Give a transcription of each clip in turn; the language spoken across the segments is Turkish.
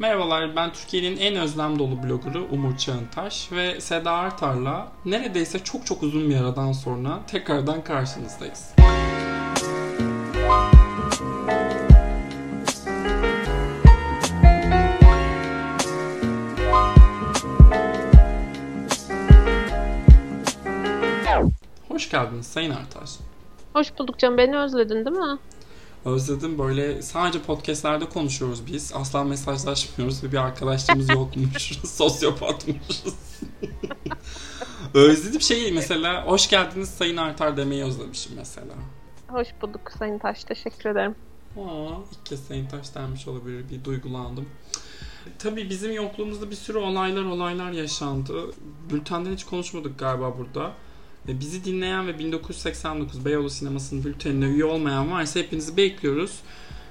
Merhabalar, ben Türkiye'nin en özlem dolu bloggerı Umur Çağıntaş ve Seda Artar'la neredeyse çok çok uzun bir aradan sonra tekrardan karşınızdayız. Hoş geldiniz Sayın Artar. Hoş bulduk canım. Beni özledin değil mi? Özledim böyle sadece podcastlerde konuşuyoruz biz. Asla mesajlaşmıyoruz ve bir arkadaşlığımız yokmuş. Sosyopatmışız. Özledim şeyi mesela hoş geldiniz Sayın Artar demeyi özlemişim mesela. Hoş bulduk Sayın Taş. Teşekkür ederim. Aa, ilk kez Sayın Taş denmiş olabilir. Bir duygulandım. Tabii bizim yokluğumuzda bir sürü olaylar olaylar yaşandı. Bültenden hiç konuşmadık galiba burada. Ve bizi dinleyen ve 1989 Beyoğlu Sineması'nın bültenine üye olmayan varsa hepinizi bekliyoruz.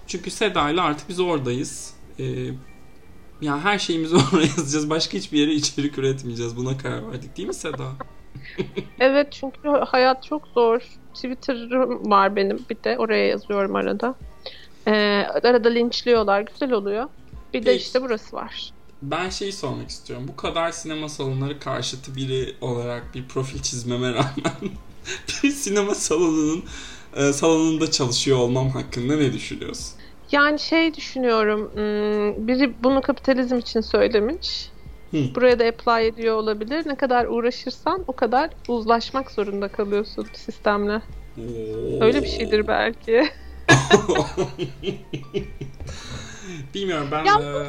Çünkü Seda ile artık biz oradayız. Ee, yani her şeyimizi oraya yazacağız. Başka hiçbir yere içerik üretmeyeceğiz. Buna karar verdik değil mi Seda? evet çünkü hayat çok zor. Twitter'ım var benim bir de oraya yazıyorum arada. Ee, arada linçliyorlar. Güzel oluyor. Bir de işte burası var ben şeyi sormak istiyorum. Bu kadar sinema salonları karşıtı biri olarak bir profil çizmeme rağmen bir sinema salonunun e, salonunda çalışıyor olmam hakkında ne düşünüyorsun? Yani şey düşünüyorum. Hmm, biri bunu kapitalizm için söylemiş. Hı. Buraya da apply ediyor olabilir. Ne kadar uğraşırsan o kadar uzlaşmak zorunda kalıyorsun sistemle. Oo. Öyle bir şeydir belki. Bilmiyorum ben ya, de...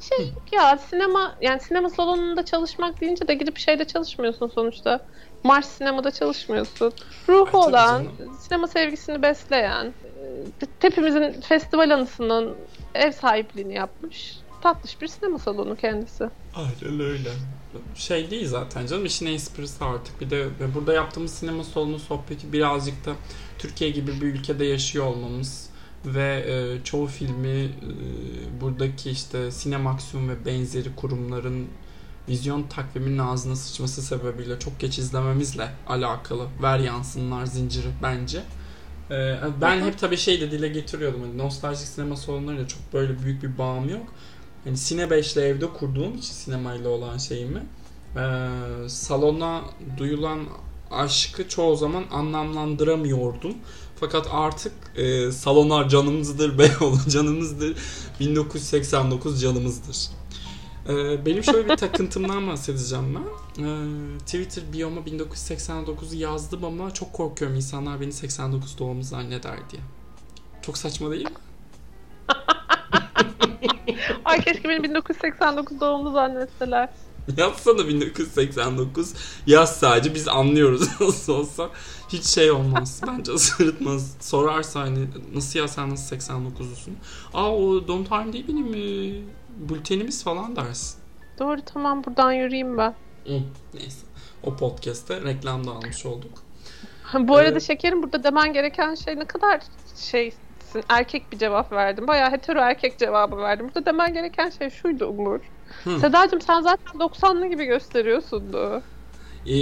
şey ya sinema yani sinema salonunda çalışmak deyince de gidip şeyde çalışmıyorsun sonuçta. Mars sinemada çalışmıyorsun. Ruhu Ay, olan, canım. sinema sevgisini besleyen, e, hepimizin festival anısının ev sahipliğini yapmış. Tatlış bir sinema salonu kendisi. Aynen öyle. Şey değil zaten canım işin esprisi artık. Bir de burada yaptığımız sinema salonu sohbeti birazcık da Türkiye gibi bir ülkede yaşıyor olmamız ve e, çoğu filmi e, buradaki işte Cinemaxium ve benzeri kurumların vizyon takviminin ağzına sıçması sebebiyle çok geç izlememizle alakalı ver yansınlar zinciri bence. Ee, ben hep tabii şey de dile getiriyordum. Hani nostaljik sinema salonlarıyla çok böyle büyük bir bağım yok. Hani Sine 5'le evde kurduğum için sinemayla olan şeyimi e, salona duyulan aşkı çoğu zaman anlamlandıramıyordum. Fakat artık e, salonlar canımızdır, Beyoğlu canımızdır, 1989 canımızdır. E, benim şöyle bir takıntımdan bahsedeceğim ben. E, Twitter biyoma 1989'u yazdım ama çok korkuyorum insanlar beni 89 doğumlu zanneder diye. Çok saçma değil mi? Ay keşke beni 1989 doğumlu zannetseler. Yazsana 1989. Yaz sadece biz anlıyoruz nasıl olsa. Hiç şey olmaz. Bence sırıtmaz. Sorarsa hani nasıl ya sen nasıl 89'lusun? Aa o Don't Harm değil benim e, bültenimiz falan dersin. Doğru tamam buradan yürüyeyim ben. Hı, neyse. O podcast'te reklam da almış olduk. Bu arada ee, şekerim burada demen gereken şey ne kadar şey erkek bir cevap verdim. Bayağı hetero erkek cevabı verdim. Burada demen gereken şey şuydu Umur. Hı. Sedacığım sen zaten 90'lı gibi gösteriyorsundu. Ee,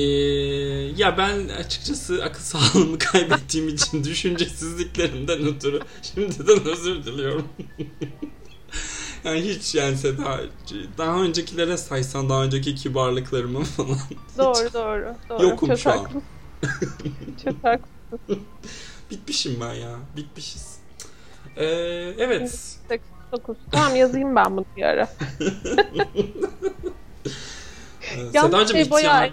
ya ben açıkçası akıl sağlığımı kaybettiğim için düşüncesizliklerimden ötürü şimdiden özür diliyorum. yani hiç yani Seda daha öncekilere saysan daha önceki kibarlıklarımı falan. Doğru doğru. doğru. Yokum Çok şu an. Çok. Bitmişim ben ya. Bitmişiz. Ee, evet. 9. Tamam yazayım ben bunu bir ara. Yalnız şey bayağı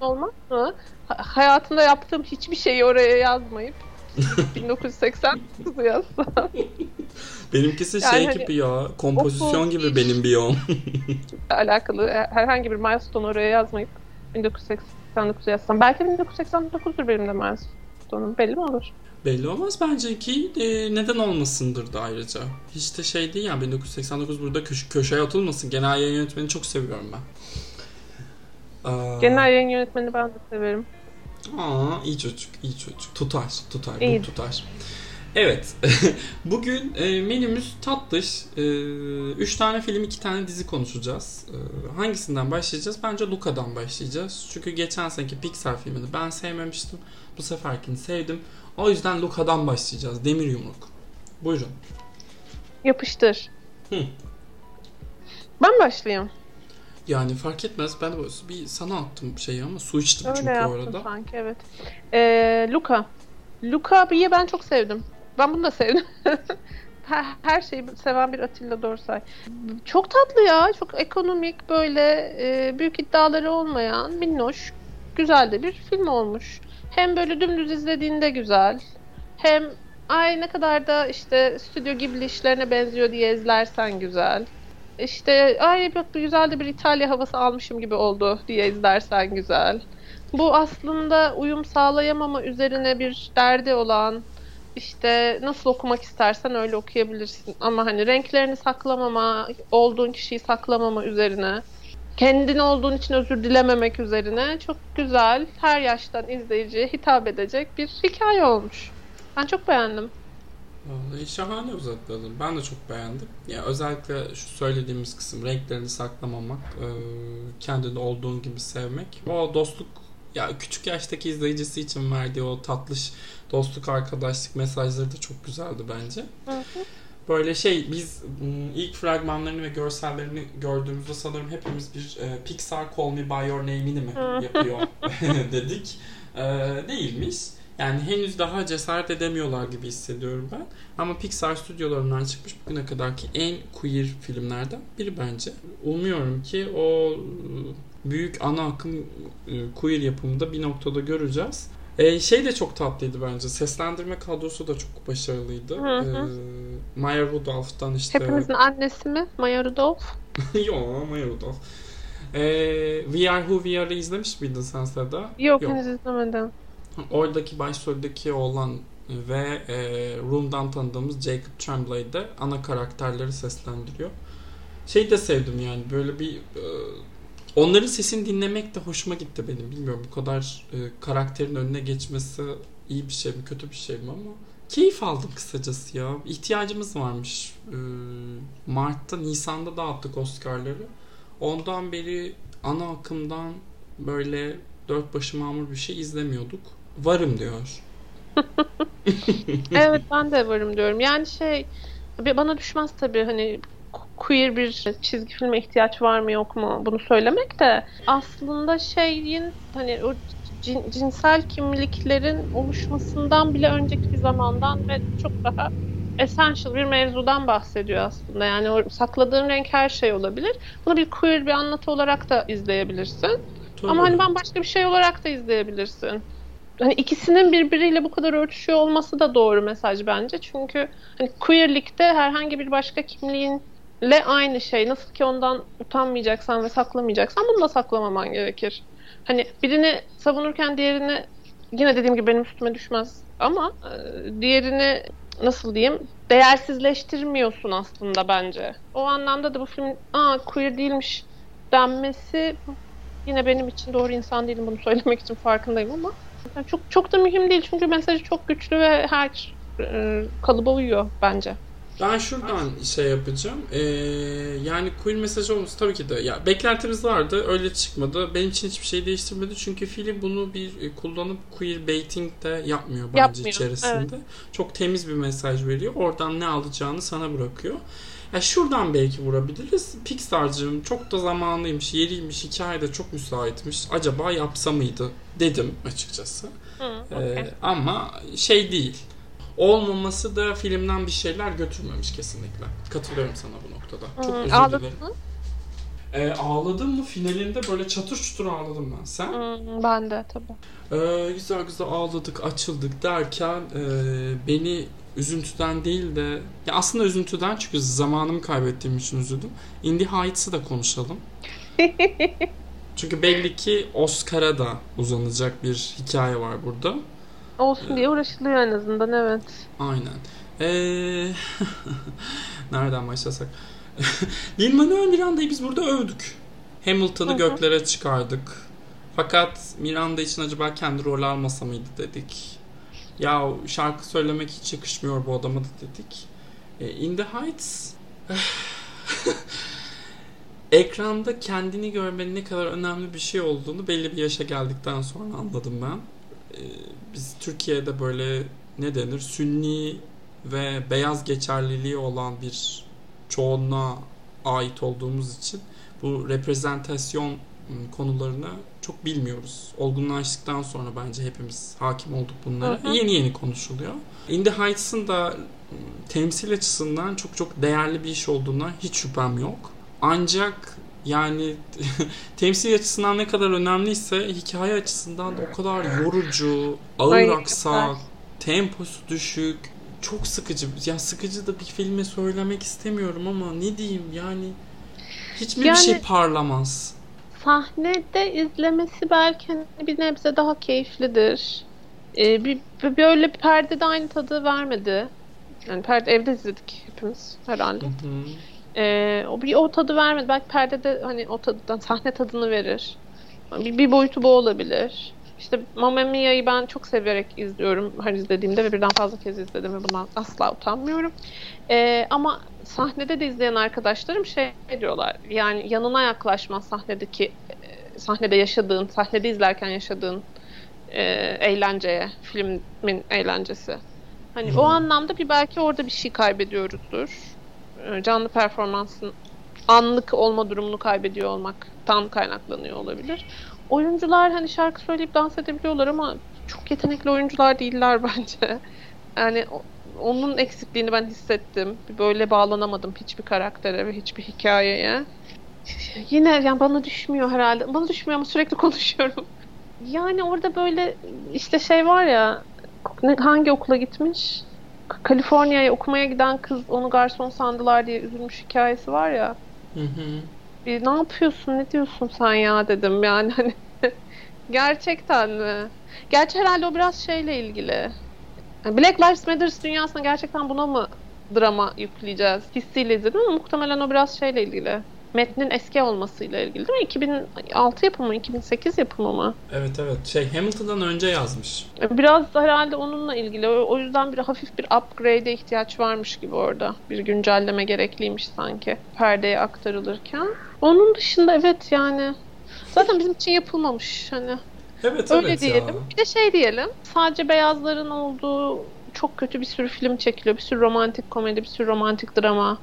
olmaz mı? hayatımda yaptığım hiçbir şeyi oraya yazmayıp 1989 yazsam. Benimkisi yani şey hani, gibi ya, kompozisyon gibi benim biyom. alakalı herhangi bir milestone oraya yazmayıp 1989 yazsam. Belki 1989'dur benim de milestone'um. Belli mi olur? Belli olmaz bence ki e, neden olmasındır da ayrıca. Hiç de şey değil yani 1989 burada köş köşeye atılmasın. Genel yayın yönetmeni çok seviyorum ben. Aa, Genel yayın yönetmeni ben de severim. Aa iyi çocuk, iyi çocuk. Tutar, tutar, iyi. tutar. Evet. Bugün e, menümüz tatlış. E, üç tane film, iki tane dizi konuşacağız. E, hangisinden başlayacağız? Bence Luca'dan başlayacağız. Çünkü geçen seneki Pixar filmini ben sevmemiştim. Bu seferkini sevdim. O yüzden Luca'dan başlayacağız. Demir yumruk. Buyurun. Yapıştır. Hı. Ben başlayayım. Yani fark etmez. Ben de bir sana attım şeyi ama su içtim Öyle çünkü yaptım orada. sanki evet. Ee, Luca. Luca'yı ben çok sevdim. Ben bunu da sevdim. her, her şeyi seven bir Atilla Dorsay. Çok tatlı ya. Çok ekonomik böyle e, büyük iddiaları olmayan minnoş güzel de bir film olmuş. Hem böyle dümdüz izlediğinde güzel. Hem ay ne kadar da işte Stüdyo Ghibli işlerine benziyor diye izlersen güzel. İşte ay bak güzel de bir İtalya havası almışım gibi oldu diye izlersen güzel. Bu aslında uyum sağlayamama üzerine bir derdi olan işte nasıl okumak istersen öyle okuyabilirsin. Ama hani renklerini saklamama, olduğun kişiyi saklamama üzerine, kendin olduğun için özür dilememek üzerine çok güzel, her yaştan izleyiciye hitap edecek bir hikaye olmuş. Ben çok beğendim. Vallahi şahane özetledin. Ben de çok beğendim. Ya özellikle şu söylediğimiz kısım renklerini saklamamak, e, kendini olduğun gibi sevmek. O dostluk ya küçük yaştaki izleyicisi için verdiği o tatlış dostluk arkadaşlık mesajları da çok güzeldi bence. Hı hı. Böyle şey biz ilk fragmanlarını ve görsellerini gördüğümüzde sanırım hepimiz bir e, Pixar Call Me By Your Name'ini mi yapıyor dedik. E, değilmiş. Yani henüz daha cesaret edemiyorlar gibi hissediyorum ben. Ama Pixar stüdyolarından çıkmış bugüne kadarki en queer filmlerden biri bence. Umuyorum ki o büyük ana akım queer yapımında bir noktada göreceğiz. Ee, şey de çok tatlıydı bence. Seslendirme kadrosu da çok başarılıydı. Hı hı. Ee, Maya Rudolph'tan işte... Hepimizin annesi mi? Maya Rudolph. Yo, Maya Rudolph. Ee, We Are Who We Are'ı izlemiş miydin sen Seda? Yok, Yok. henüz izlemedim. Oradaki başroldeki olan ve e, Room'dan tanıdığımız Jacob Tremblay de ana karakterleri seslendiriyor. Şey de sevdim yani böyle bir e, onların sesini dinlemek de hoşuma gitti benim. Bilmiyorum bu kadar e, karakterin önüne geçmesi iyi bir şey mi kötü bir şey mi ama keyif aldım kısacası ya. İhtiyacımız varmış. E, Mart'ta Nisan'da dağıttık Oscar'ları. Ondan beri ana akımdan böyle dört başı mamur bir şey izlemiyorduk. Varım diyor. evet ben de varım diyorum. Yani şey bana düşmez tabii hani queer bir çizgi filme ihtiyaç var mı yok mu bunu söylemek de aslında şeyin hani o cin, cinsel kimliklerin oluşmasından bile önceki bir zamandan ve çok daha essential bir mevzudan bahsediyor aslında. Yani o sakladığın renk her şey olabilir. Bunu bir queer bir anlatı olarak da izleyebilirsin. Tabii. Ama hani ben başka bir şey olarak da izleyebilirsin hani ikisinin birbiriyle bu kadar örtüşüyor olması da doğru mesaj bence. Çünkü hani queerlikte herhangi bir başka kimliğinle aynı şey. Nasıl ki ondan utanmayacaksan ve saklamayacaksan bunu da saklamaman gerekir. Hani birini savunurken diğerini yine dediğim gibi benim üstüme düşmez ama e, diğerini nasıl diyeyim değersizleştirmiyorsun aslında bence. O anlamda da bu film aa queer değilmiş denmesi yine benim için doğru insan değilim bunu söylemek için farkındayım ama yani çok çok da mühim değil çünkü mesajı çok güçlü ve her e, kalıba uyuyor bence. Ben şuradan şey yapacağım. Ee, yani queer mesajı olması tabii ki de ya beklentimiz vardı. Öyle çıkmadı. Benim için hiçbir şey değiştirmedi. Çünkü film bunu bir e, kullanıp queer baiting de yapmıyor bence yapmıyor. içerisinde. Evet. Çok temiz bir mesaj veriyor. Oradan ne alacağını sana bırakıyor. Ya şuradan belki vurabiliriz. Pixar'cığım çok da zamanlıymış, yeriymiş, hikaye de çok müsaitmiş. Acaba yapsa mıydı dedim açıkçası. Hı, okay. ee, ama şey değil. Olmaması da filmden bir şeyler götürmemiş kesinlikle. Katılıyorum sana bu noktada. Çok Hı, özür ağladın dilerim. Mı? Ee, ağladım mı finalinde böyle çatır çutur ağladım ben. Sen? Hmm, ben de tabii. Ee, güzel güzel ağladık, açıldık derken e, beni üzüntüden değil de ya aslında üzüntüden çünkü zamanımı kaybettiğim için üzüldüm. Indie Heights'ı da konuşalım. çünkü belli ki Oscar'a da uzanacak bir hikaye var burada. Olsun diye uğraşılıyor en azından evet. Aynen. Ee, nereden başlasak? Lin-Manuel Miranda'yı biz burada övdük. Hamilton'ı göklere çıkardık. Fakat Miranda için acaba kendi rol almasa mıydı dedik. Ya şarkı söylemek hiç yakışmıyor bu adama da dedik. E, In the Heights ekranda kendini görmenin ne kadar önemli bir şey olduğunu belli bir yaşa geldikten sonra anladım ben. E, biz Türkiye'de böyle ne denir sünni ve beyaz geçerliliği olan bir çoğunluğa ait olduğumuz için bu reprezentasyon konularını çok bilmiyoruz. Olgunlaştıktan sonra bence hepimiz hakim olduk bunlara. Hı hı. Yeni yeni konuşuluyor. In the Heights'ın da temsil açısından çok çok değerli bir iş olduğuna hiç şüphem yok. Ancak yani temsil açısından ne kadar önemliyse hikaye açısından da o kadar yorucu, ağır Ay, aksak, temposu düşük, çok sıkıcı. Ya sıkıcı da bir filme söylemek istemiyorum ama ne diyeyim yani hiç mi yani, bir şey parlamaz? Sahnede izlemesi belki hani bir nebze daha keyiflidir. Ee, bir, bir böyle bir perdede aynı tadı vermedi. Yani perde evde izledik hepimiz herhalde. Hı hı. Ee, o bir o tadı vermedi. Belki perdede hani o tadıdan sahne tadını verir. Bir, bir boyutu bu olabilir. İşte Mamma Mia'yı ben çok severek izliyorum her izlediğimde ve birden fazla kez izledim ve bundan asla utanmıyorum. Ee, ama sahnede de izleyen arkadaşlarım şey diyorlar yani yanına yaklaşma sahnedeki e, sahnede yaşadığın, sahnede izlerken yaşadığın e, eğlenceye, filmin eğlencesi. Hani hmm. o anlamda bir belki orada bir şey kaybediyoruzdur. E, canlı performansın anlık olma durumunu kaybediyor olmaktan kaynaklanıyor olabilir. Oyuncular hani şarkı söyleyip dans edebiliyorlar ama çok yetenekli oyuncular değiller bence. Yani onun eksikliğini ben hissettim. Böyle bağlanamadım hiçbir karaktere ve hiçbir hikayeye. Yine yani bana düşmüyor herhalde. Bana düşmüyor ama sürekli konuşuyorum. Yani orada böyle işte şey var ya hangi okula gitmiş? Kaliforniya'ya okumaya giden kız onu garson sandılar diye üzülmüş hikayesi var ya. Hı hı. Bir, ne yapıyorsun ne diyorsun sen ya dedim yani hani gerçekten mi? Gerçi herhalde o biraz şeyle ilgili. Black Lives Matter dünyasına gerçekten buna mı drama yükleyeceğiz hissiyle izledim ama muhtemelen o biraz şeyle ilgili metnin eski olmasıyla ilgili değil mi? 2006 yapımı, 2008 yapımı mı? Evet evet. Şey Hamilton'dan önce yazmış. Biraz da herhalde onunla ilgili. O yüzden bir hafif bir upgrade'e ihtiyaç varmış gibi orada. Bir güncelleme gerekliymiş sanki perdeye aktarılırken. Onun dışında evet yani zaten bizim için yapılmamış hani. Evet Öyle evet diyelim. Ya. Bir de şey diyelim. Sadece beyazların olduğu çok kötü bir sürü film çekiliyor. Bir sürü romantik komedi, bir sürü romantik drama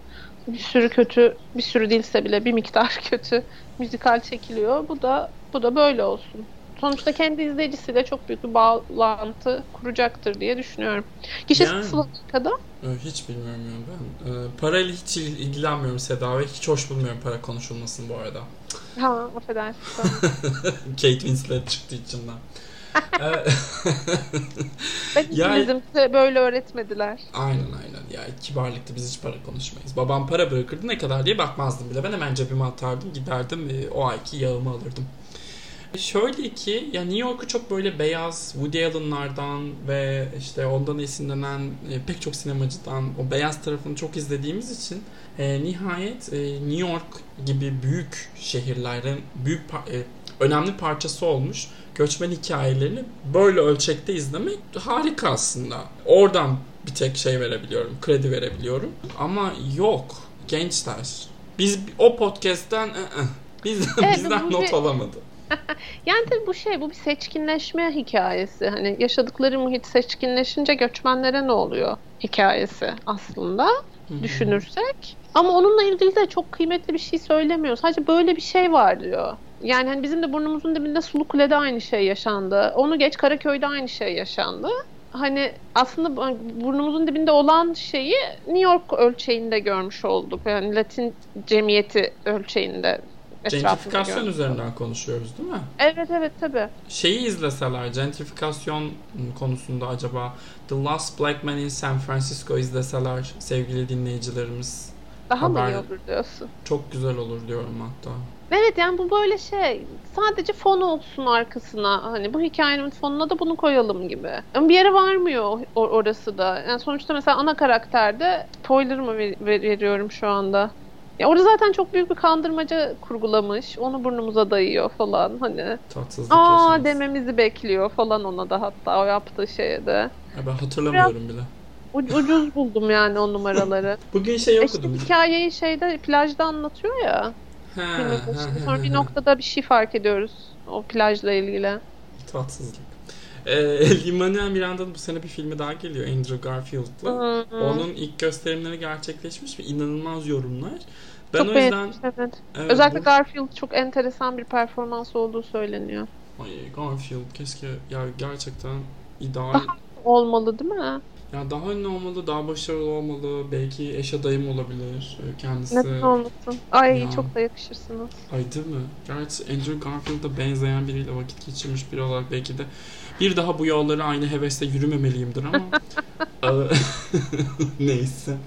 bir sürü kötü, bir sürü değilse bile bir miktar kötü müzikal çekiliyor. Bu da bu da böyle olsun. Sonuçta kendi izleyicisiyle çok büyük bir bağlantı kuracaktır diye düşünüyorum. Gişesi yani? E, hiç bilmiyorum ya ben. E, parayla hiç ilgilenmiyorum Seda ve hiç hoş bulmuyorum para konuşulmasını bu arada. Ha affedersin. Kate Winslet çıktı içinden. ben yani, böyle öğretmediler. Aynen aynen. Ya kibarlıkta biz hiç para konuşmayız. Babam para bırakırdı ne kadar diye bakmazdım bile. Ben hemen cebime atardım giderdim e, o ayki yağımı alırdım. Şöyle ki ya New York'u çok böyle beyaz Woody Allen'lardan ve işte ondan esinlenen e, pek çok sinemacıdan o beyaz tarafını çok izlediğimiz için e, nihayet e, New York gibi büyük şehirlerin büyük e, önemli parçası olmuş göçmen hikayelerini böyle ölçekte izlemek harika aslında. Oradan bir tek şey verebiliyorum, kredi verebiliyorum. Ama yok gençler. Biz o podcast'ten ı-ı, ı, biz, evet, bizden not bir... alamadı. yani tabii bu şey bu bir seçkinleşme hikayesi. Hani yaşadıkları muhit seçkinleşince göçmenlere ne oluyor hikayesi aslında düşünürsek. Ama onunla ilgili de çok kıymetli bir şey söylemiyor. Sadece böyle bir şey var diyor. Yani hani bizim de burnumuzun dibinde Sulu Kule'de aynı şey yaşandı. Onu geç Karaköy'de aynı şey yaşandı. Hani aslında burnumuzun dibinde olan şeyi New York ölçeğinde görmüş olduk. Yani Latin cemiyeti ölçeğinde Gentrifikasyon üzerinden konuşuyoruz değil mi? Evet evet tabi. Şeyi izleseler, gentrifikasyon konusunda acaba The Last Black Man in San Francisco izleseler sevgili dinleyicilerimiz. Daha haber... mı iyi olur diyorsun? Çok güzel olur diyorum hatta. Evet yani bu böyle şey sadece fon olsun arkasına hani bu hikayenin fonuna da bunu koyalım gibi. Ama bir yere varmıyor orası da. Yani sonuçta mesela ana karakterde spoiler mı ver- veriyorum şu anda? Ya orada zaten çok büyük bir kandırmaca kurgulamış. Onu burnumuza dayıyor falan hani. Tatsızlık Aa yaşaması. dememizi bekliyor falan ona da hatta o yaptığı şeye de. Ya ben hatırlamıyorum Biraz... bile ucuz buldum yani o numaraları. Bugün şey okudum. İşte hikayeyi şeyde plajda anlatıyor ya. Sonra bir noktada bir şey fark ediyoruz o plajla ilgili. Tatsızlık. Ee, Lin-Manuel Miranda'nın bu sene bir filmi daha geliyor Andrew Garfield'la. Onun ilk gösterimleri gerçekleşmiş ve inanılmaz yorumlar. Ben çok o yüzden. Evet. evet, Özellikle bu- Garfield çok enteresan bir performans olduğu söyleniyor. Ay Garfield keşke ya gerçekten ideal Daha- Olmalı değil mi? Ya daha ünlü olmalı, daha başarılı olmalı. Belki eş adayım olabilir e, kendisi. Neden olmasın? Ay Ya. çok da yakışırsınız. Ay değil mi? Gerçi Andrew Garfield'a benzeyen biriyle vakit geçirmiş biri olarak belki de bir daha bu yolları aynı hevesle yürümemeliyimdir ama Eee, neyse.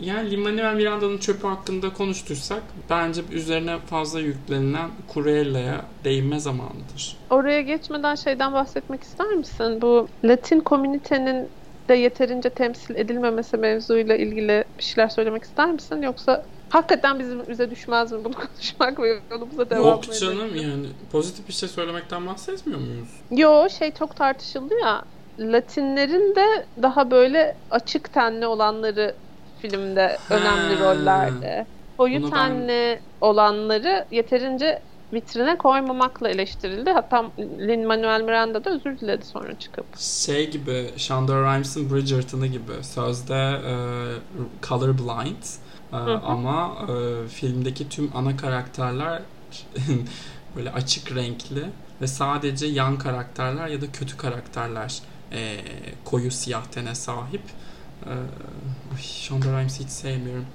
Yani Lin-Manuel Miranda'nın çöpü hakkında konuştuysak bence üzerine fazla yüklenilen Cruella'ya değinme zamanıdır. Oraya geçmeden şeyden bahsetmek ister misin? Bu Latin komünitenin de yeterince temsil edilmemesi mevzuyla ilgili bir şeyler söylemek ister misin? Yoksa hakikaten bizim bize düşmez mi bunu konuşmak ve yolumuza devam Yok edelim? canım yani pozitif bir şey söylemekten bahsetmiyor muyuz? Yo şey çok tartışıldı ya. Latinlerin de daha böyle açık tenli olanları filmde Ha. önemli rollerde. Koyu Bunu ben- tenli olanları yeterince vitrine koymamakla eleştirildi. Hatta Lin-Manuel Miranda da özür diledi sonra çıkıp. Şey gibi Shonda Rhimes'in Bridgerton'ı gibi sözde e, colorblind e, ama e, filmdeki tüm ana karakterler böyle açık renkli ve sadece yan karakterler ya da kötü karakterler e, koyu siyah tene sahip. E, Shonda Rhimes'i hiç sevmiyorum.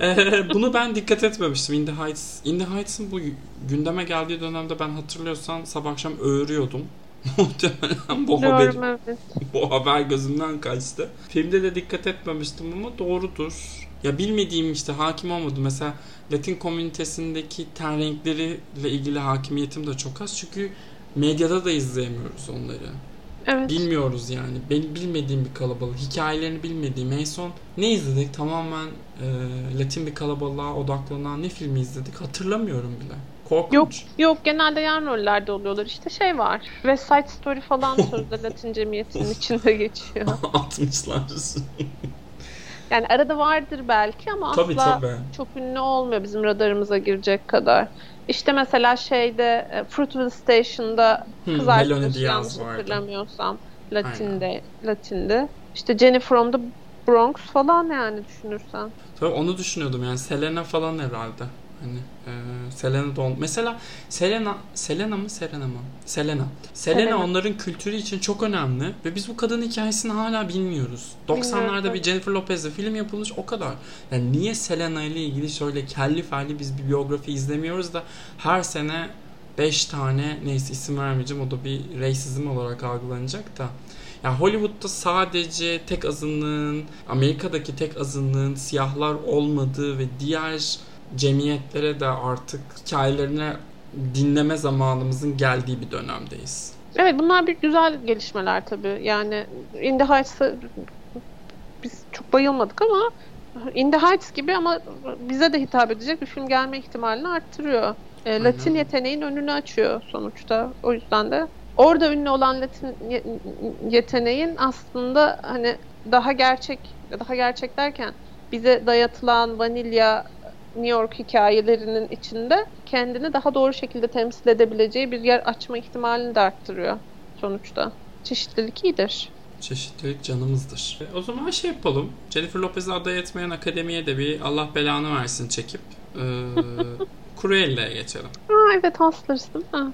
E, bunu ben dikkat etmemiştim. In the Heights, In the Heights'ın bu gündeme geldiği dönemde ben hatırlıyorsan sabah akşam öğürüyordum. Muhtemelen bu evet. bu haber gözümden kaçtı. Filmde de dikkat etmemiştim ama doğrudur. Ya bilmediğim işte hakim olmadı. Mesela Latin komünitesindeki ten renkleriyle ilgili hakimiyetim de çok az. Çünkü medyada da izleyemiyoruz onları. Evet. Bilmiyoruz yani. Benim bilmediğim bir kalabalık. Hikayelerini bilmediğim. En son ne izledik? Tamamen e, Latin bir kalabalığa odaklanan ne filmi izledik? Hatırlamıyorum bile. Korkunç. Yok. Yok genelde yan rollerde oluyorlar. İşte şey var. West Side Story falan sözde Latin cemiyetinin içinde geçiyor. 60'lar. Yani arada vardır belki ama tabii asla tabii. çok ünlü olmuyor bizim radarımıza girecek kadar. İşte mesela şeyde e, Fruitvale Station'da Hmm, kız Melanie arkadaşı yanlış hatırlamıyorsam Latin'de, Latin'de. İşte Jenny from the Bronx falan yani düşünürsen. Tabii onu düşünüyordum yani Selena falan herhalde. Hani e, Selena da on- mesela Selena Selena mı Selena mı? Selena. Selena Selena. onların kültürü için çok önemli ve biz bu kadın hikayesini hala bilmiyoruz. 90'larda Bilmiyorum. bir Jennifer Lopez'le film yapılmış o kadar. Yani niye Selena ile ilgili şöyle kelli felli biz bir biyografi izlemiyoruz da her sene 5 tane neyse isim vermeyeceğim o da bir racism olarak algılanacak da. Ya Hollywood'da sadece tek azınlığın, Amerika'daki tek azınlığın siyahlar olmadığı ve diğer cemiyetlere de artık hikayelerini dinleme zamanımızın geldiği bir dönemdeyiz. Evet bunlar bir güzel gelişmeler tabii. Yani In the biz çok bayılmadık ama In the Heights gibi ama bize de hitap edecek bir film gelme ihtimalini arttırıyor. E, Latin Aynen. yeteneğin önünü açıyor sonuçta. O yüzden de orada ünlü olan Latin ye- yeteneğin aslında hani daha gerçek daha gerçek derken bize dayatılan vanilya New York hikayelerinin içinde kendini daha doğru şekilde temsil edebileceği bir yer açma ihtimalini de arttırıyor sonuçta. Çeşitlilik iyidir. Çeşitlilik canımızdır. E, o zaman şey yapalım. Jennifer Lopez'i aday etmeyen akademiye de bir Allah belanı versin çekip e, Cruella'ya geçelim. Aa evet Hustlers değil mi?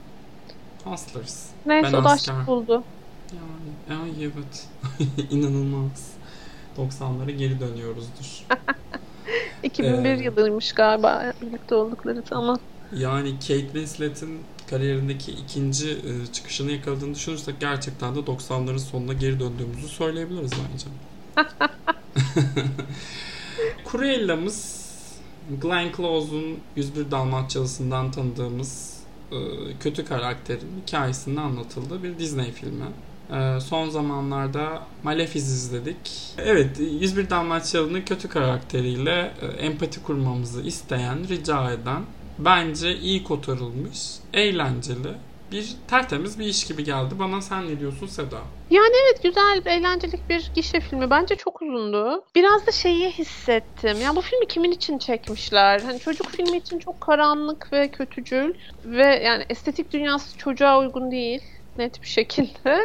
Hustlers. Neyse Ben o da aşk buldu. Yani ay evet. İnanılmaz. 90'lara geri dönüyoruzdur. 2001 Ee, yılıymış galiba birlikte oldukları zaman. Yani Kate Winslet'in kariyerindeki ikinci e, çıkışını yakaladığını düşünürsek gerçekten de 90'ların sonuna geri döndüğümüzü söyleyebiliriz bence. Cruella'mız Glenn Close'un 101 Dalmatçalısından tanıdığımız e, kötü karakterin hikayesinin anlatıldığı bir Disney filmi. E, son zamanlarda Malefiz izledik. Evet, 101 Dalmatçalı'nın kötü karakteriyle e, empati kurmamızı isteyen, rica eden, bence iyi kotarılmış, eğlenceli, bir tertemiz bir iş gibi geldi. Bana sen ne diyorsun Seda? Yani evet güzel, eğlencelik bir gişe filmi. Bence çok uzundu. Biraz da şeyi hissettim. Ya bu filmi kimin için çekmişler? Hani çocuk filmi için çok karanlık ve kötücül ve yani estetik dünyası çocuğa uygun değil net bir şekilde.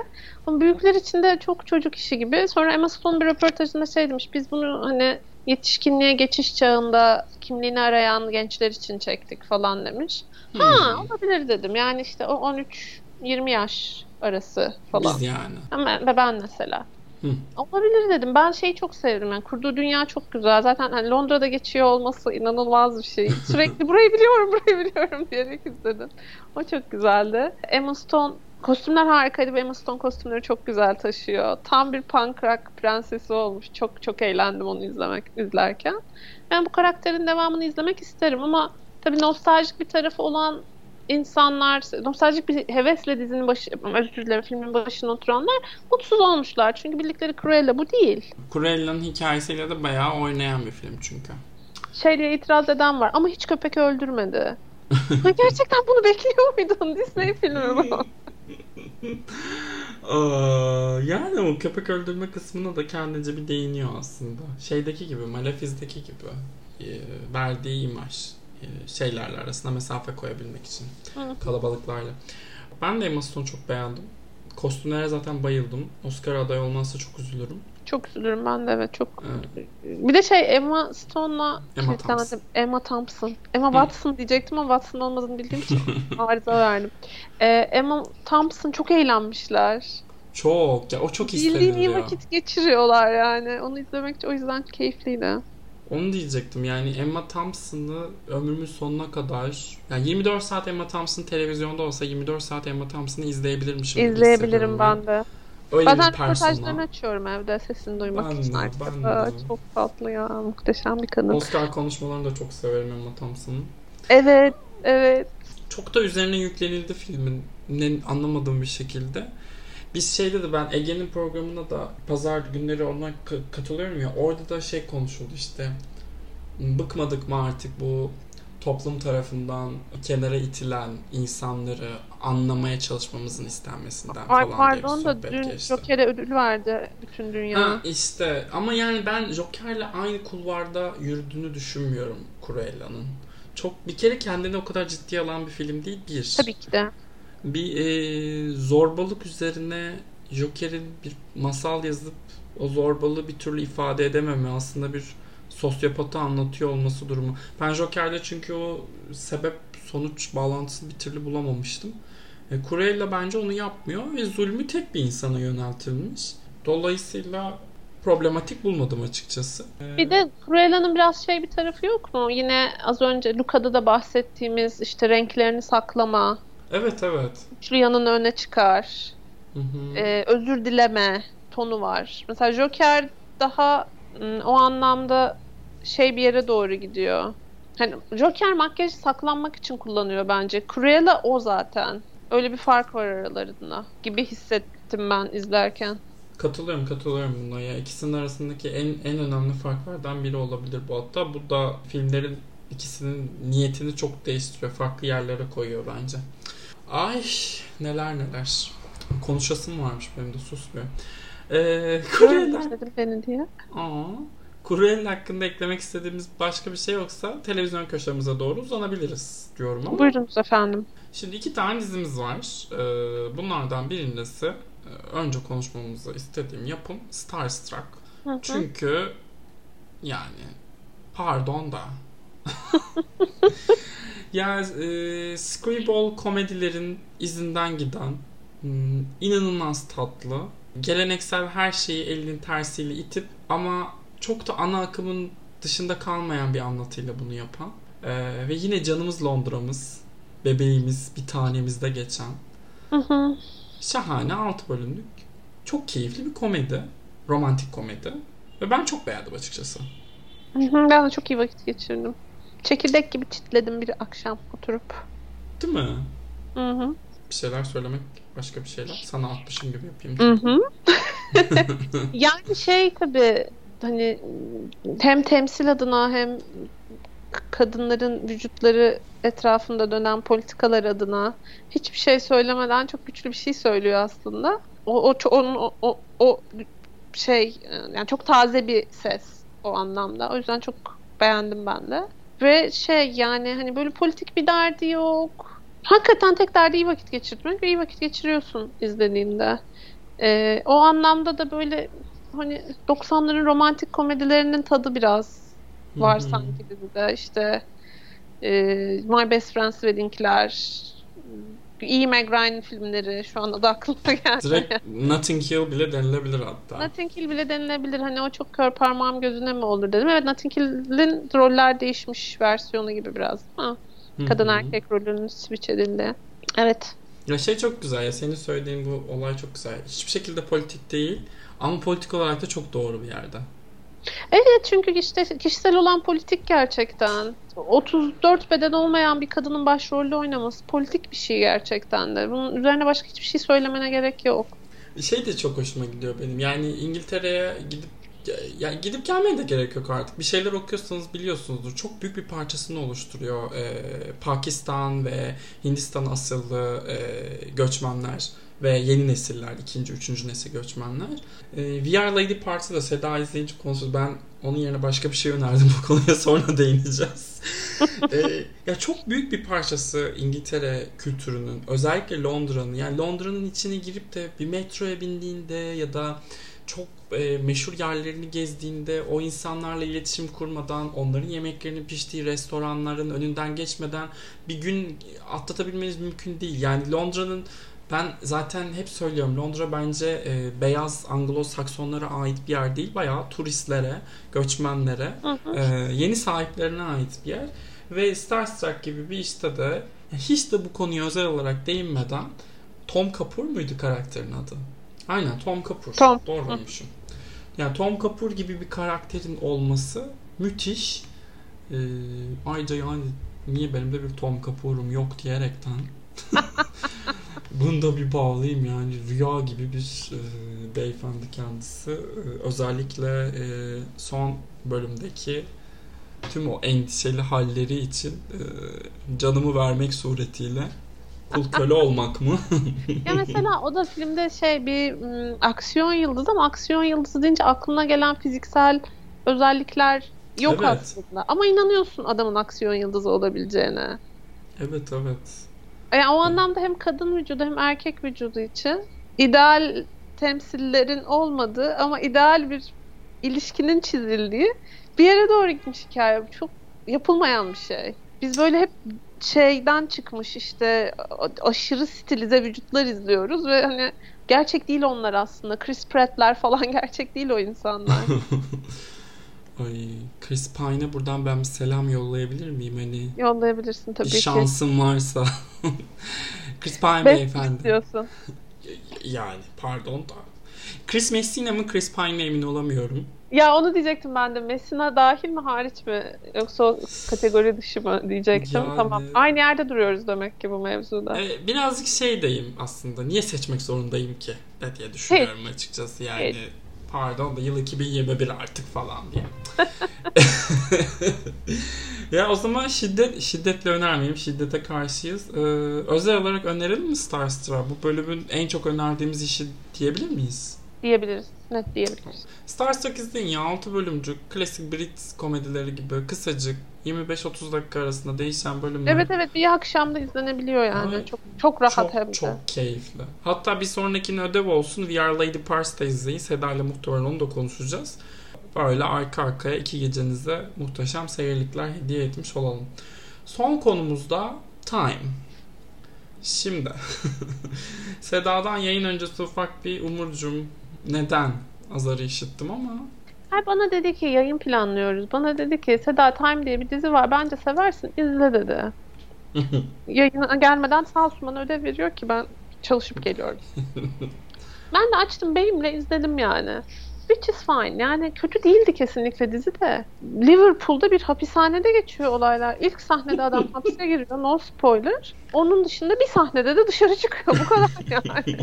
Ama büyükler için de çok çocuk işi gibi. Sonra Emma Stone bir röportajında şey demiş. Biz bunu hani yetişkinliğe geçiş çağında kimliğini arayan gençler için çektik falan demiş. Hmm. Ha olabilir dedim. Yani işte o 13-20 yaş arası falan. Biz yani. Ama ben mesela. Hı. Olabilir dedim. Ben şeyi çok sevdim. Yani kurduğu dünya çok güzel. Zaten hani Londra'da geçiyor olması inanılmaz bir şey. Sürekli burayı biliyorum, burayı biliyorum diyerek izledim. O çok güzeldi. Emma Stone Kostümler harikaydı Emma Stone kostümleri çok güzel taşıyor. Tam bir punk rock prensesi olmuş. Çok çok eğlendim onu izlemek izlerken. Ben bu karakterin devamını izlemek isterim ama tabii nostaljik bir tarafı olan insanlar, nostaljik bir hevesle dizinin başı, özür dilerim filmin başına oturanlar mutsuz olmuşlar. Çünkü bildikleri Cruella bu değil. Cruella'nın hikayesiyle de bayağı oynayan bir film çünkü. Şey diye itiraz eden var ama hiç köpek öldürmedi. Gerçekten bunu bekliyor muydun? Disney filmi bu. yani o köpek öldürme kısmına da kendince bir değiniyor aslında. Şeydeki gibi, Malefiz'deki gibi e, verdiği imaj e, şeylerle arasında mesafe koyabilmek için kalabalıklarla. Ben de Emma Stone'u çok beğendim. Kostümlere zaten bayıldım. Oscar aday olmazsa çok üzülürüm. Çok üzülürüm ben de evet çok. Evet. Bir de şey Emma Stone'la Emma Thompson. Emma Thompson. Emma Watson Hı. diyecektim ama Watson olmadığını bildiğim için arıza verdim. Ee, Emma Thompson çok eğlenmişler. Çok. Ya o çok isteniliyor. Bildiğin iyi vakit geçiriyorlar yani. Onu izlemek o yüzden keyifliydi. Onu diyecektim yani Emma Thompson'ı ömrümün sonuna kadar yani 24 saat Emma Thompson televizyonda olsa 24 saat Emma Thompson'ı izleyebilirmişim. İzleyebilirim ben de. Öyle Bazen röportajlarını açıyorum evde sesini duymak ben için de, artık. Ben de. Çok tatlı ya. Muhteşem bir kadın. Oscar konuşmalarını da çok severim Emma Thompson'ın. Evet, evet. Çok da üzerine yüklenildi filmin. Ne anlamadığım bir şekilde. Biz şeyde de ben Ege'nin programına da pazar günleri ona katılıyorum ya orada da şey konuşuldu işte bıkmadık mı artık bu toplum tarafından kenara itilen insanları anlamaya çalışmamızın istenmesinden Ay, falan pardon da dün geçti. Joker'e ödül verdi bütün dünya. Ha, işte ama yani ben Joker'le aynı kulvarda yürüdüğünü düşünmüyorum Cruella'nın. Çok bir kere kendini o kadar ciddiye alan bir film değil bir. Tabii ki de. Bir e, zorbalık üzerine Joker'in bir masal yazıp o zorbalığı bir türlü ifade edememe aslında bir sosyopatı anlatıyor olması durumu. Ben Joker'de çünkü o sebep sonuç bağlantısını bir türlü bulamamıştım. E, Cruella bence onu yapmıyor ve zulmü tek bir insana yöneltilmiş. Dolayısıyla problematik bulmadım açıkçası. E, bir de Cruella'nın biraz şey bir tarafı yok mu? Yine az önce Luca'da da bahsettiğimiz işte renklerini saklama. Evet evet. Güçlü yanını öne çıkar. Hı hı. Ee, özür dileme tonu var. Mesela Joker daha o anlamda şey bir yere doğru gidiyor. Hani Joker makyajı saklanmak için kullanıyor bence. Cruella o zaten. Öyle bir fark var aralarında gibi hissettim ben izlerken. Katılıyorum katılıyorum buna ya. İkisinin arasındaki en en önemli farklardan biri olabilir bu hatta. Bu da filmlerin ikisinin niyetini çok değiştiriyor. Farklı yerlere koyuyor bence. Ay neler neler. Konuşasım varmış benim de susmuyor. Ee, dedim beni diye. Aa, Kuruel'in hakkında eklemek istediğimiz başka bir şey yoksa televizyon köşemize doğru uzanabiliriz diyorum ama. Buyurunuz efendim. Şimdi iki tane dizimiz var. Ee, bunlardan birincisi e, önce konuşmamızı istediğim yapım Starstruck. Hı hı. Çünkü yani pardon da yani e, screwball komedilerin izinden giden hmm, inanılmaz tatlı geleneksel her şeyi elinin tersiyle itip ama çok da ana akımın dışında kalmayan bir anlatıyla bunu yapan ee, ve yine canımız Londra'mız bebeğimiz bir tanemizde geçen hı hı. şahane 6 bölümlük çok keyifli bir komedi romantik komedi ve ben çok beğendim açıkçası. Hı hı, ben de çok iyi vakit geçirdim. Çekirdek gibi çitledim bir akşam oturup. Değil mi? Hı hı. Bir şeyler söylemek başka bir şeyler. Sana atmışım gibi yapayım. Hı hı. yani şey tabii hani hem temsil adına hem kadınların vücutları etrafında dönen politikalar adına hiçbir şey söylemeden çok güçlü bir şey söylüyor aslında. O o onun o, o, şey yani çok taze bir ses o anlamda. O yüzden çok beğendim ben de. Ve şey yani hani böyle politik bir derdi yok. Hakikaten tek derdi iyi vakit geçirmek ve iyi vakit geçiriyorsun izlediğinde. Ee, o anlamda da böyle hani 90'ların romantik komedilerinin tadı biraz var sanki dizide. İşte e, My Best Friend's Wedding'ler, iyi Meg Ryan filmleri şu anda da aklıma geldi. Direkt Notting Hill bile denilebilir hatta. Notting Hill bile denilebilir. Hani o çok kör parmağım gözüne mi olur dedim. Evet Notting Hill'in roller değişmiş versiyonu gibi biraz. Ha. Kadın erkek rolünün switch edildi. Evet. Ya şey çok güzel ya senin söylediğin bu olay çok güzel. Hiçbir şekilde politik değil ama politik olarak da çok doğru bir yerde. Evet çünkü işte kişisel olan politik gerçekten. 34 beden olmayan bir kadının başrolde oynaması politik bir şey gerçekten de. Bunun üzerine başka hiçbir şey söylemene gerek yok. Şey de çok hoşuma gidiyor benim. Yani İngiltere'ye gidip ya gidip gelmeye de gerek yok artık. Bir şeyler okuyorsanız biliyorsunuzdur. Çok büyük bir parçasını oluşturuyor. Ee, Pakistan ve Hindistan asıllı e, göçmenler ve yeni nesiller, ikinci, üçüncü nesil göçmenler. E, We Are Lady Party da Seda izleyici konusu. Ben onun yerine başka bir şey önerdim. Bu konuya sonra değineceğiz. e, ya çok büyük bir parçası İngiltere kültürünün, özellikle Londra'nın. Yani Londra'nın içine girip de bir metroya bindiğinde ya da çok e, meşhur yerlerini gezdiğinde o insanlarla iletişim kurmadan, onların yemeklerinin piştiği restoranların önünden geçmeden bir gün atlatabilmeniz mümkün değil. Yani Londra'nın ben zaten hep söylüyorum Londra bence e, beyaz Anglo-Saksonlara ait bir yer değil. Bayağı turistlere, göçmenlere, E, yeni sahiplerine ait bir yer. Ve Starstruck gibi bir işte de hiç de bu konuya özel olarak değinmeden Tom Kapoor muydu karakterin adı? Aynen Tom Kapoor. Tom. Doğruymuşum. Yani Tom Kapoor gibi bir karakterin olması müthiş. Ee, ayrıca yani niye benim de bir Tom Kapoor'um yok diyerekten bunu da bir bağlayayım yani rüya gibi bir e, beyefendi kendisi. E, özellikle e, son bölümdeki tüm o endişeli halleri için e, canımı vermek suretiyle kul köle olmak mı? ya mesela o da filmde şey bir m, aksiyon yıldızı ama aksiyon yıldızı deyince aklına gelen fiziksel özellikler yok Evet. aslında. Ama inanıyorsun adamın aksiyon yıldızı olabileceğine. evet evet. Yani o anlamda hem kadın vücudu hem erkek vücudu için ideal temsillerin olmadığı ama ideal bir ilişkinin çizildiği bir yere doğru gitmiş hikaye. Çok yapılmayan bir şey. Biz böyle hep şeyden çıkmış işte aşırı stilize vücutlar izliyoruz ve hani gerçek değil onlar aslında. Chris Pratt'ler falan gerçek değil o insanlar. Ay Chris Pine'e buradan ben bir selam yollayabilir miyim hani Yollayabilirsin tabii bir ki. şansım varsa. Chris Pine Best beyefendi. diyorsun. Yani pardon da. Chris Messina mı Chris Pine mi emin olamıyorum. Ya onu diyecektim ben de. Messina dahil mi hariç mi? Yoksa o kategori dışı mı diyecektim. Yani- Tamam. Aynı yerde duruyoruz demek ki bu mevzuda. Ee, birazcık şeydeyim aslında. Niye seçmek zorundayım ki? De diye düşünüyorum açıkçası yani. Evet. Pardon da yıl 2021 artık falan diye. ya o zaman şiddet şiddetle önermeyeyim. Şiddete karşıyız. Ee, özel olarak önerelim mi Starstruck? Bu bölümün en çok önerdiğimiz işi diyebilir miyiz? Diyebiliriz. Net diyebiliriz. Starstruck izleyin ya 6 bölümcük klasik Brit komedileri gibi kısacık 25-30 dakika arasında değişen bölümler. Evet evet bir akşamda izlenebiliyor yani. Evet. Çok çok rahat çok, hem de. Çok keyifli. Hatta bir sonrakinin ödev olsun We Are Lady Pars'ta izleyin. Seda ile muhtemelen onu da konuşacağız. Böyle arka arkaya iki gecenize muhteşem seyirlikler hediye etmiş olalım. Son konumuzda Time. Şimdi Seda'dan yayın öncesi ufak bir umurcum neden azarı işittim ama Ay bana dedi ki yayın planlıyoruz. Bana dedi ki Seda Time diye bir dizi var. Bence seversin. izle dedi. Yayına gelmeden sağ olsun bana ödev veriyor ki ben çalışıp geliyorum. ben de açtım beyimle izledim yani. Which is fine. Yani kötü değildi kesinlikle dizi de. Liverpool'da bir hapishanede geçiyor olaylar. İlk sahnede adam hapse giriyor. No spoiler. Onun dışında bir sahnede de dışarı çıkıyor. Bu kadar yani.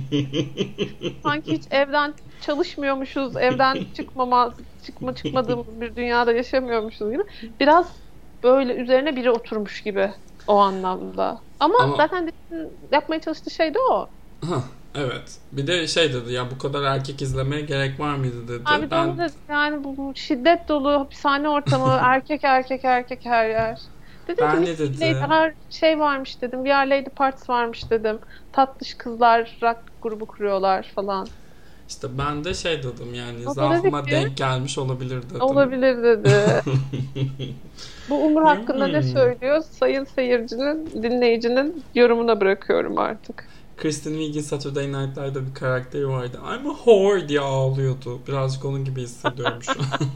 Sanki hiç evden çalışmıyormuşuz, evden çıkmama, çıkma çıkmadığımız bir dünyada yaşamıyormuşuz gibi. Biraz böyle üzerine biri oturmuş gibi o anlamda. Ama, Ama- zaten yapmaya çalıştığı şey de o. Evet. Bir de şey dedi ya bu kadar erkek izlemeye gerek var mıydı dedi. Abi ben da yani bu, şiddet dolu hapishane ortamı erkek erkek erkek her yer. Dedim Ben ki ne? Lady- her şey varmış dedim. Bir yer Lady Parts varmış dedim. Tatlış kızlar rock grubu kuruyorlar falan. İşte ben de şey dedim yani O zaafıma dedi ki- denk gelmiş olabilir dedim. Olabilir dedi. Bu Umur hakkında ne Hmm. söylüyor? Sayın seyircinin, dinleyicinin yorumuna bırakıyorum artık. Kristen Wiig'in Saturday Night Live'da bir karakteri vardı. I'm a whore diye ağlıyordu. Birazcık onun gibi hissediyorum şu an.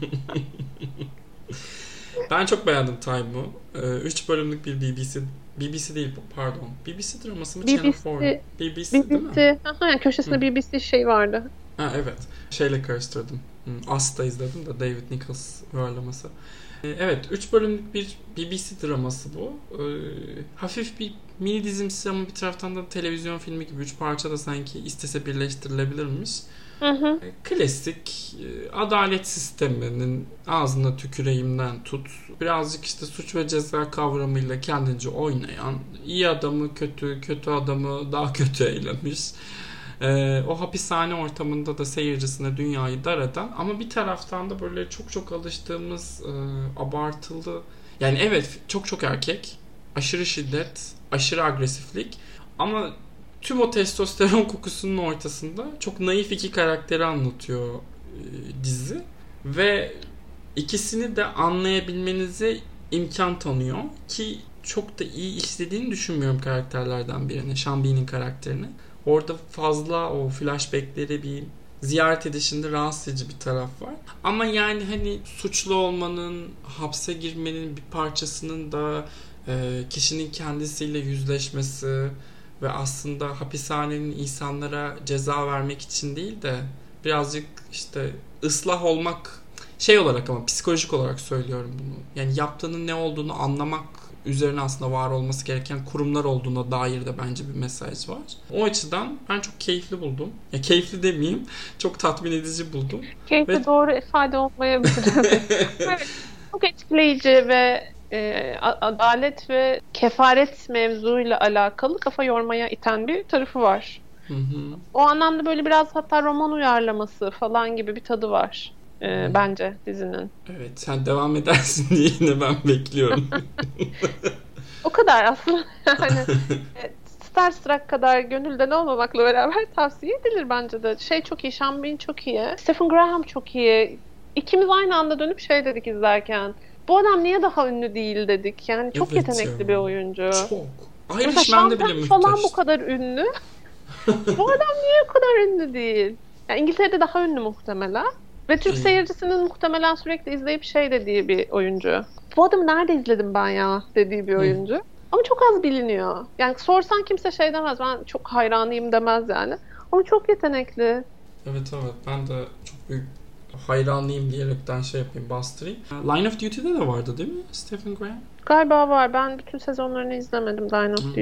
ben çok beğendim Time'u. 3 bölümlük bir BBC BBC değil pardon. BBC draması mı? Channel BBC 4. BBC, değil mi? BBC. Aha, yani köşesinde Hı. BBC şey vardı. Ha evet. Şeyle karıştırdım. Hmm, As'ta izledim de David Nichols uyarlaması. Ee, Evet, 3 bölümlük bir BBC draması bu. Ee, hafif bir mini dizimsi ama bir taraftan da televizyon filmi gibi 3 parça da sanki istese birleştirilebilirmiş. Hı hı. Ee, Klasik e, adalet sisteminin ağzına tüküreyimden tut. Birazcık işte suç ve ceza kavramıyla kendince oynayan, iyi adamı kötü, kötü adamı daha kötü eylemiş. Ee, o hapishane ortamında da seyircisine dünyayı dar eden ama bir taraftan da böyle çok çok alıştığımız e, abartılı yani evet çok çok erkek aşırı şiddet aşırı agresiflik ama tüm o testosteron kokusunun ortasında çok naif iki karakteri anlatıyor e, dizi ve ikisini de anlayabilmenize imkan tanıyor ki çok da iyi işlediğini düşünmüyorum karakterlerden birini. Shambi'nin karakterini. Orada fazla o flashbackleri bir ziyaret edişinde rahatsız edici bir taraf var. Ama yani hani suçlu olmanın, hapse girmenin bir parçasının da e, kişinin kendisiyle yüzleşmesi ve aslında hapishanenin insanlara ceza vermek için değil de birazcık işte ıslah olmak şey olarak ama psikolojik olarak söylüyorum bunu. Yani yaptığının ne olduğunu anlamak üzerine aslında var olması gereken kurumlar olduğuna dair de bence bir mesaj var. O açıdan ben çok keyifli buldum. Ya keyifli demeyeyim, çok tatmin edici buldum. Keyifli Ve- doğru ifade olmayabilir. evet, çok etkileyici ve e, adalet ve kefaret mevzuyla alakalı kafa yormaya iten bir tarafı var. Hı hı. O anlamda böyle biraz hatta roman uyarlaması falan gibi bir tadı var e, bence dizinin. Evet, sen devam edersin diye yine ben bekliyorum. O kadar aslında yani e, Starstruck kadar gönülden olmamakla beraber tavsiye edilir bence de. Şey çok iyi, Sean Bean çok iyi, Stephen Graham çok iyi. İkimiz aynı anda dönüp şey dedik izlerken. Bu adam niye daha ünlü değil dedik. Yani çok Evet yetenekli ya. bir oyuncu. çok. Sean bile Penn falan bu kadar ünlü. bu adam niye bu kadar ünlü değil? Yani İngiltere'de daha ünlü muhtemelen. Ve Türk Hmm. seyircisinin muhtemelen sürekli izleyip şey dediği bir oyuncu. Bu adamı nerede izledim ben ya dediği bir oyuncu. Ama çok az biliniyor. Yani sorsan kimse şey demez. Ben çok hayranıyım demez yani. Ama çok yetenekli. Evet evet ben de çok büyük hayranlıyım diyerekten şey yapayım bastırayım. Line of Duty'de de vardı değil mi Stephen Graham? Galiba var. Ben bütün sezonlarını izlemedim Line of Duty.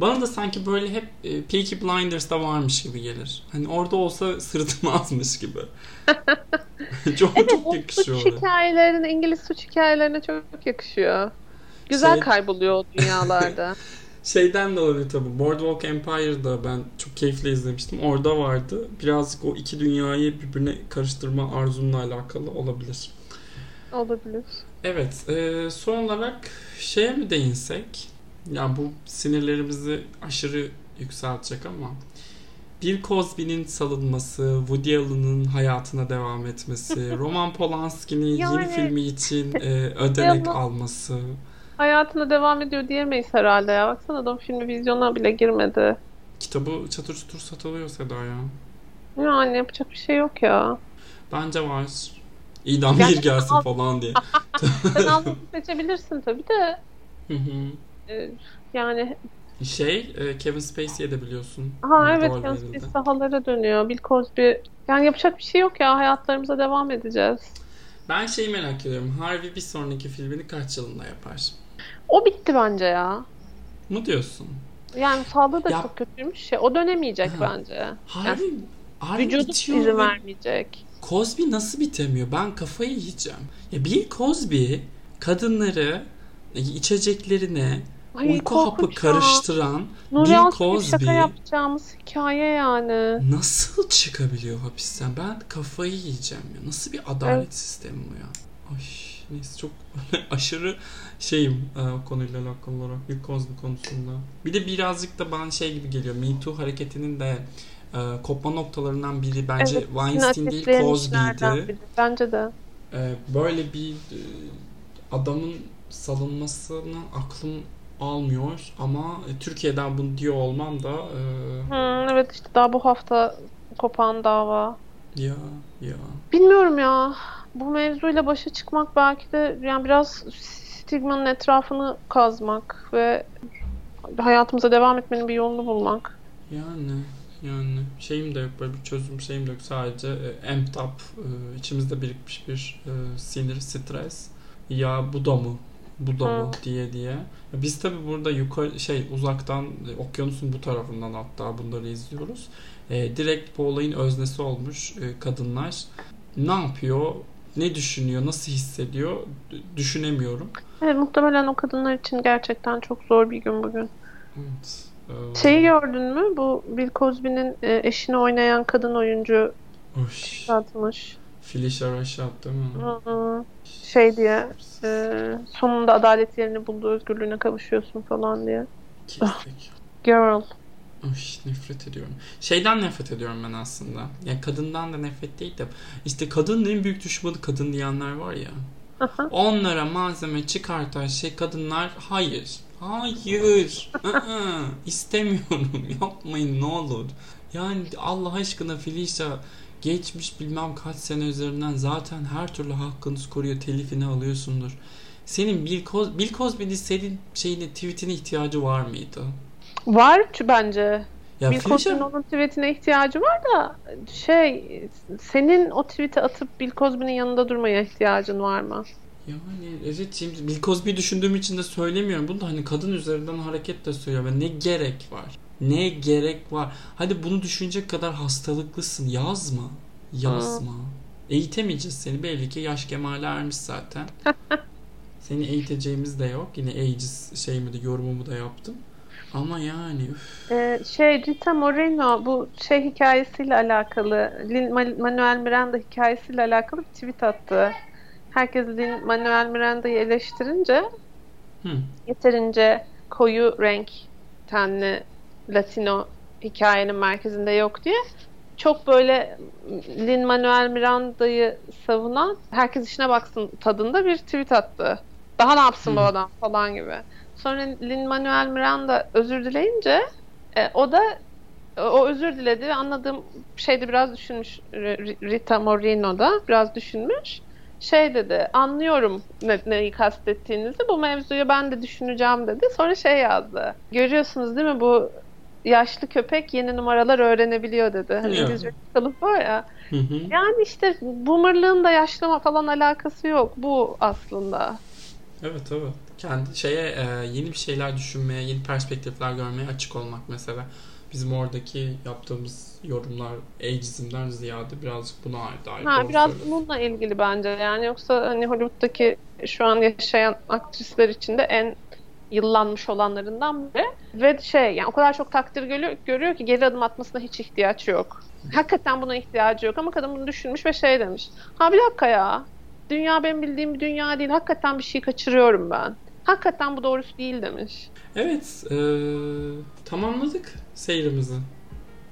Bana da sanki böyle hep e, Peaky Blinders'da varmış gibi gelir. Hani orada olsa sırıtmazmış gibi. çok Evet, çok yakışıyor suç hikayelerine, İngiliz suç hikayelerine çok yakışıyor. Güzel Şey- kayboluyor o dünyalarda. Şeyden de olabilir tabii. Boardwalk Empire'da ben çok keyifle izlemiştim. Orada vardı. Birazcık o iki dünyayı birbirine karıştırma arzumla alakalı olabilir. Olabilir. Evet, e, son olarak şeye mi değinsek? Ya bu sinirlerimizi aşırı yükseltecek ama Bill Cosby'nin salınması, Woody Allen'ın hayatına devam etmesi, Roman Polanski'nin yeni Yani- filmi için e, ödenek alması. Hayatına devam ediyor diyemeyiz herhalde ya. Baksana adam filmi vizyona bile girmedi. Kitabı çatır çutur satılıyor Seda ya. Yani yapacak bir şey yok ya. Bence var. İdam bir gelsin al- falan diye. Sen aldığını seçebilirsin tabii de. Hı hı. E, yani şey, e, Kevin Spacey'e de biliyorsun. ha e, evet Kevin. Spacey sahalara dönüyor. Bill Cosby. Yani yapacak bir şey yok ya. Hayatlarımıza devam edeceğiz. Ben şeyi merak ediyorum. Harvey bir sonraki filmini kaç yılında yapar? O bitti bence ya. Mı diyorsun? Yani sağlığı da Ya- çok kötüymüş ya. O dönemeyecek Ha. bence. Harvey, Harvey Vücudu izin ve vermeyecek. Cosby nasıl bitemiyor? Ben kafayı yiyeceğim. Ya Bill Cosby kadınları içeceklerine Ay, uyku hapı karıştıran Nuri Bill Cosby şaka yapacağımız hikaye yani. nasıl çıkabiliyor hapisten? Ben kafayı yiyeceğim ya. Nasıl bir adalet Evet. sistemi bu ya? Ay neyse çok aşırı şeyim e, o konuyla alakalı olarak Bill Cosby konusunda. Bir de birazcık da bana şey gibi geliyor. Me Too hareketinin de e, kopma noktalarından biri bence Evet, Weinstein değil Cosby'ydi. Bence de. E, böyle bir e, adamın salınmasını aklım almıyor ama e, Türkiye'den bunu diyor olmam da e, Hmm, evet işte daha bu hafta kopan dava. ya ya Bilmiyorum ya. Bu mevzuyla başa çıkmak belki de yani biraz stigmanın etrafını kazmak ve hayatımıza devam etmenin bir yolunu bulmak. yani yani şeyim de yok böyle bir çözüm şeyim de yok sadece e, e, içimizde birikmiş bir e, sinir stres ya bu da mı bu da mı diye diye biz tabi burada yukarı şey uzaktan e, okyanusun bu tarafından hatta bunları izliyoruz E, direkt bu olayın öznesi olmuş e, kadınlar ne yapıyor ne düşünüyor nasıl hissediyor düşünemiyorum Evet, muhtemelen o kadınlar için gerçekten çok zor bir gün bugün. evet. E, Şeyi gördün mü? Bu Bill Cosby'nin e, eşini oynayan kadın oyuncu atmış. Felicia Rashad değil mi? Hı, Şey diye e, sonunda adalet yerini buldu, özgürlüğüne kavuşuyorsun falan diye. Kestik. Girl. Uş, nefret ediyorum. Şeyden nefret ediyorum ben aslında. Yani kadından da nefret değil de işte kadının en büyük düşmanı kadın diyenler var ya. Aha. Onlara malzeme çıkartan şey kadınlar hayır. Hayır. ı-ı, istemiyorum. Yapmayın ne olur. Yani Allah aşkına Felicia geçmiş bilmem kaç sene üzerinden zaten her türlü hakkınızı koruyor. Telifini alıyorsundur. Senin Bill, Cos Bill Cosby'nin senin şeyine tweetine ihtiyacı var mıydı? Var bence. Ya Bill Cosby'nin onun tweetine ihtiyacı var da şey senin o tweet'i atıp Bill Cosby'nin yanında durmaya ihtiyacın var mı? Yani evet şimdi Bill Cosby'yi düşündüğüm için de söylemiyorum. Bunu da hani kadın üzerinden hareketle söylüyorum. Yani ne gerek var? Ne gerek var? Hadi bunu düşünecek kadar hastalıklısın. Yazma. Yazma. Eğitemeyeceğiz seni. Belli ki yaş kemale ermiş zaten. seni eğiteceğimiz de yok. Yine ages şeyimi de yorumumu da yaptım. Ama yani üf. Ee, şey Rita Moreno bu şey hikayesiyle alakalı Lin Manuel Miranda hikayesiyle alakalı bir tweet attı. Herkes Lin Manuel Miranda'yı eleştirince Hı. yeterince koyu renk tenli Latino hikayenin merkezinde yok diye çok böyle Lin Manuel Miranda'yı savunan herkes işine baksın tadında bir tweet attı. Daha ne yapsın bu Hı. adam falan gibi. Sonra Lin Manuel Miranda özür dileyince e, o da o özür diledi ve anladığım şeyde biraz düşünmüş Rita Moreno da biraz düşünmüş. Şey dedi anlıyorum ne, neyi kastettiğinizi bu mevzuyu ben de düşüneceğim dedi. Sonra şey yazdı. Görüyorsunuz değil mi bu yaşlı köpek yeni numaralar öğrenebiliyor dedi. Hani. İngilizce kalıp var ya. Hı hı. Yani işte boomerlığın da yaşlama falan alakası yok. Bu aslında. Evet evet. Kendi şeye e, yeni bir şeyler düşünmeye, yeni perspektifler görmeye açık olmak mesela. Bizim oradaki yaptığımız yorumlar ageizmden ziyade birazcık buna ait. Ha biraz söylüyorsun. bununla ilgili bence. Yani yoksa hani Hollywood'daki şu an yaşayan aktrisler için de en yıllanmış olanlarından biri. Ve şey yani o kadar çok takdir görüyor, görüyor ki geri adım atmasına hiç ihtiyaç yok. Hakikaten buna ihtiyacı yok ama kadın bunu düşünmüş ve şey demiş. Ha bir dakika ya. Dünya benim bildiğim bir dünya değil. Hakikaten bir şey kaçırıyorum ben. Hakikaten bu doğrusu değil demiş. Evet, e, tamamladık seyrimizi.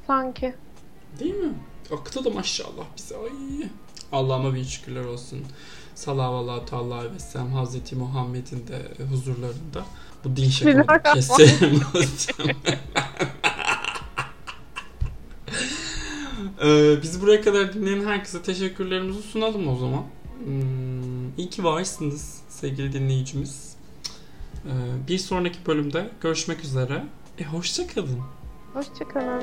Sanki. Değil mi? Aktı da maşallah bize. Ay. Allah'ıma bin şükürler olsun. Salavallahu teala ve sellem Hazreti Muhammed'in de huzurlarında. Bu din şakamı da keselim. Ee, bizi buraya kadar dinleyen herkese teşekkürlerimizi sunalım o zaman. Hmm, iyi ki varsınız sevgili dinleyicimiz. Ee, bir sonraki bölümde görüşmek üzere. E, hoşça kalın. Hoşçakalın.